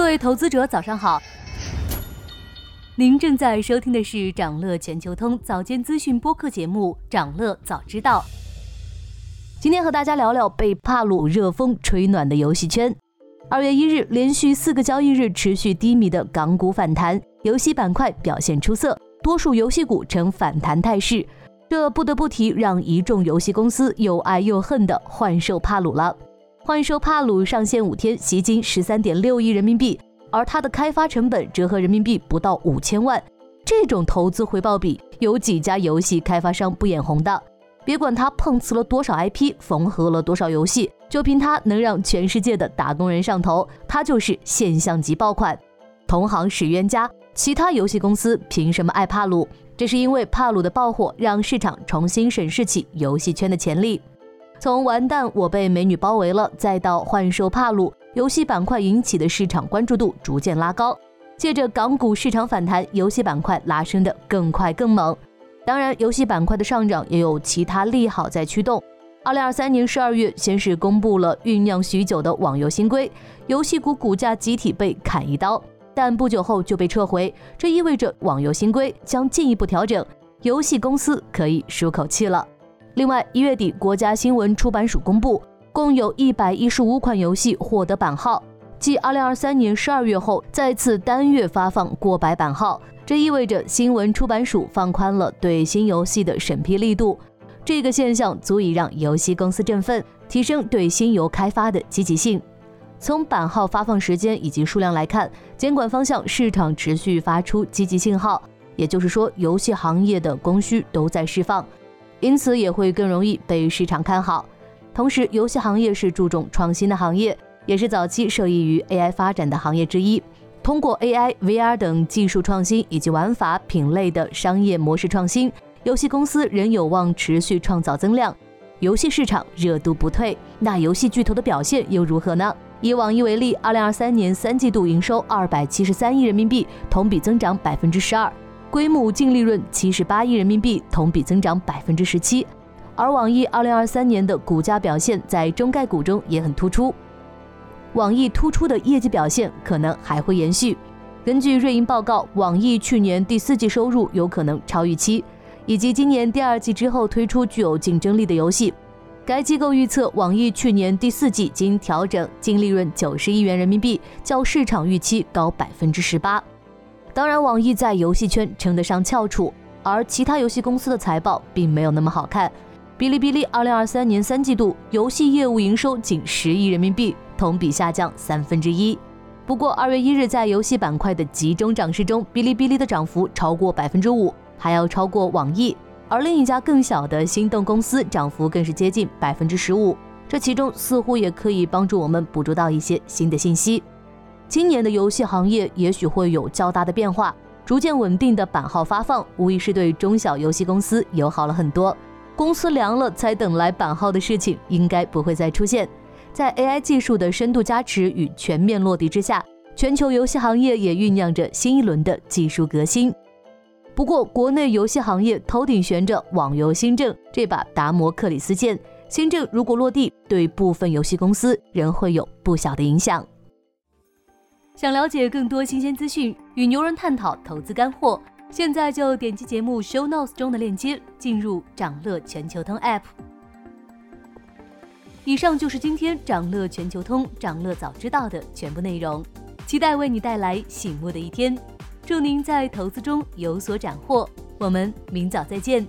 各位投资者，早上好。您正在收听的是长乐全球通早间资讯播客节目《长乐早知道》。今天和大家聊聊被帕鲁热风吹暖的游戏圈。二月一日，连续四个交易日持续低迷的港股反弹，游戏板块表现出色，多数游戏股呈反弹态势。这不得不提让一众游戏公司又爱又恨的幻兽帕鲁了。换售帕鲁上线五天，吸金十三点六亿人民币，而它的开发成本折合人民币不到五千万。这种投资回报比，有几家游戏开发商不眼红的？别管它碰瓷了多少 IP，缝合了多少游戏，就凭它能让全世界的打工人上头，它就是现象级爆款。同行是冤家，其他游戏公司凭什么爱帕鲁？这是因为帕鲁的爆火，让市场重新审视起游戏圈的潜力。从完蛋，我被美女包围了，再到幻兽帕鲁，游戏板块引起的市场关注度逐渐拉高。借着港股市场反弹，游戏板块拉升的更快更猛。当然，游戏板块的上涨也有其他利好在驱动。二零二三年十二月，先是公布了酝酿许久的网游新规，游戏股股价集体被砍一刀，但不久后就被撤回，这意味着网游新规将进一步调整，游戏公司可以舒口气了。另外，一月底，国家新闻出版署公布，共有一百一十五款游戏获得版号，继二零二三年十二月后，再次单月发放过百版号。这意味着新闻出版署放宽了对新游戏的审批力度。这个现象足以让游戏公司振奋，提升对新游开发的积极性。从版号发放时间以及数量来看，监管方向市场持续发出积极信号，也就是说，游戏行业的供需都在释放。因此也会更容易被市场看好。同时，游戏行业是注重创新的行业，也是早期受益于 AI 发展的行业之一。通过 AI、VR 等技术创新以及玩法品类的商业模式创新，游戏公司仍有望持续创造增量。游戏市场热度不退，那游戏巨头的表现又如何呢？以网易为例，二零二三年三季度营收二百七十三亿人民币，同比增长百分之十二。规模净利润七十八亿人民币，同比增长百分之十七。而网易二零二三年的股价表现在中概股中也很突出。网易突出的业绩表现可能还会延续。根据瑞银报告，网易去年第四季收入有可能超预期，以及今年第二季之后推出具有竞争力的游戏。该机构预测，网易去年第四季经调整净利润九十亿元人民币，较市场预期高百分之十八。当然，网易在游戏圈称得上翘楚，而其他游戏公司的财报并没有那么好看。哔哩哔哩二零二三年三季度游戏业务营收仅十亿人民币，同比下降三分之一。不过二月一日在游戏板块的集中涨势中，哔哩哔哩的涨幅超过百分之五，还要超过网易。而另一家更小的心动公司涨幅更是接近百分之十五，这其中似乎也可以帮助我们捕捉到一些新的信息。今年的游戏行业也许会有较大的变化，逐渐稳定的版号发放无疑是对中小游戏公司友好了很多。公司凉了才等来版号的事情应该不会再出现。在 AI 技术的深度加持与全面落地之下，全球游戏行业也酝酿着新一轮的技术革新。不过，国内游戏行业头顶悬着网游新政这把达摩克里斯剑，新政如果落地，对部分游戏公司仍会有不小的影响。想了解更多新鲜资讯，与牛人探讨投资干货，现在就点击节目 show notes 中的链接，进入掌乐全球通 app。以上就是今天掌乐全球通掌乐早知道的全部内容，期待为你带来醒目的一天，祝您在投资中有所斩获，我们明早再见。